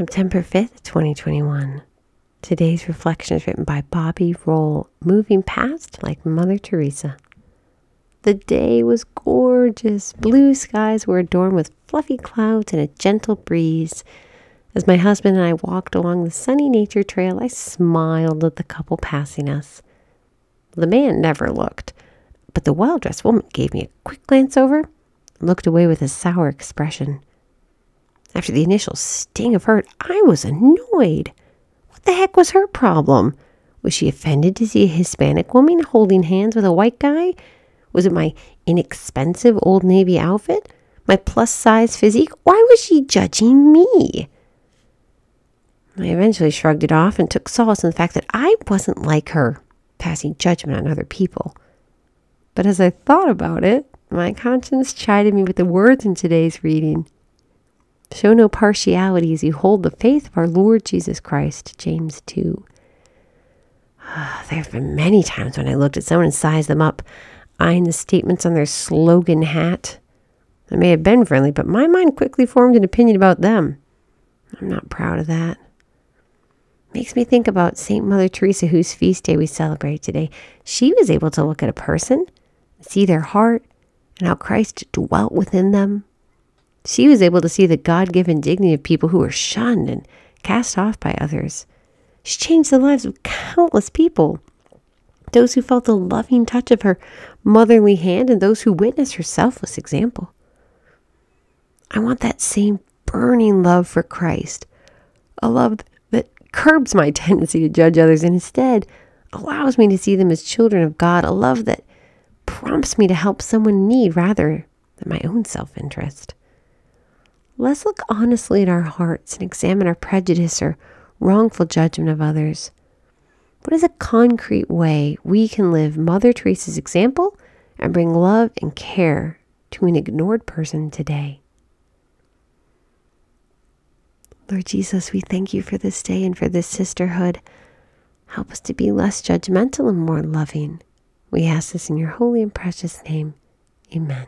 September 5th, 2021. Today's reflection is written by Bobby Roll, moving past like Mother Teresa. The day was gorgeous. Blue skies were adorned with fluffy clouds and a gentle breeze. As my husband and I walked along the sunny nature trail, I smiled at the couple passing us. The man never looked, but the well dressed woman gave me a quick glance over looked away with a sour expression. After the initial sting of hurt, I was annoyed. What the heck was her problem? Was she offended to see a Hispanic woman holding hands with a white guy? Was it my inexpensive Old Navy outfit? My plus size physique? Why was she judging me? I eventually shrugged it off and took solace in the fact that I wasn't like her, passing judgment on other people. But as I thought about it, my conscience chided me with the words in today's reading. Show no partiality as you hold the faith of our Lord Jesus Christ, James 2. Ah, there have been many times when I looked at someone and sized them up, eyeing the statements on their slogan hat. I may have been friendly, but my mind quickly formed an opinion about them. I'm not proud of that. Makes me think about St. Mother Teresa, whose feast day we celebrate today. She was able to look at a person, see their heart, and how Christ dwelt within them she was able to see the God given dignity of people who were shunned and cast off by others. She changed the lives of countless people. Those who felt the loving touch of her motherly hand and those who witnessed her selfless example. I want that same burning love for Christ, a love that curbs my tendency to judge others and instead allows me to see them as children of God, a love that prompts me to help someone in need rather than my own self interest let's look honestly at our hearts and examine our prejudice or wrongful judgment of others. What is a concrete way we can live Mother Teresa's example and bring love and care to an ignored person today? Lord Jesus, we thank you for this day and for this sisterhood. Help us to be less judgmental and more loving. We ask this in your holy and precious name. Amen.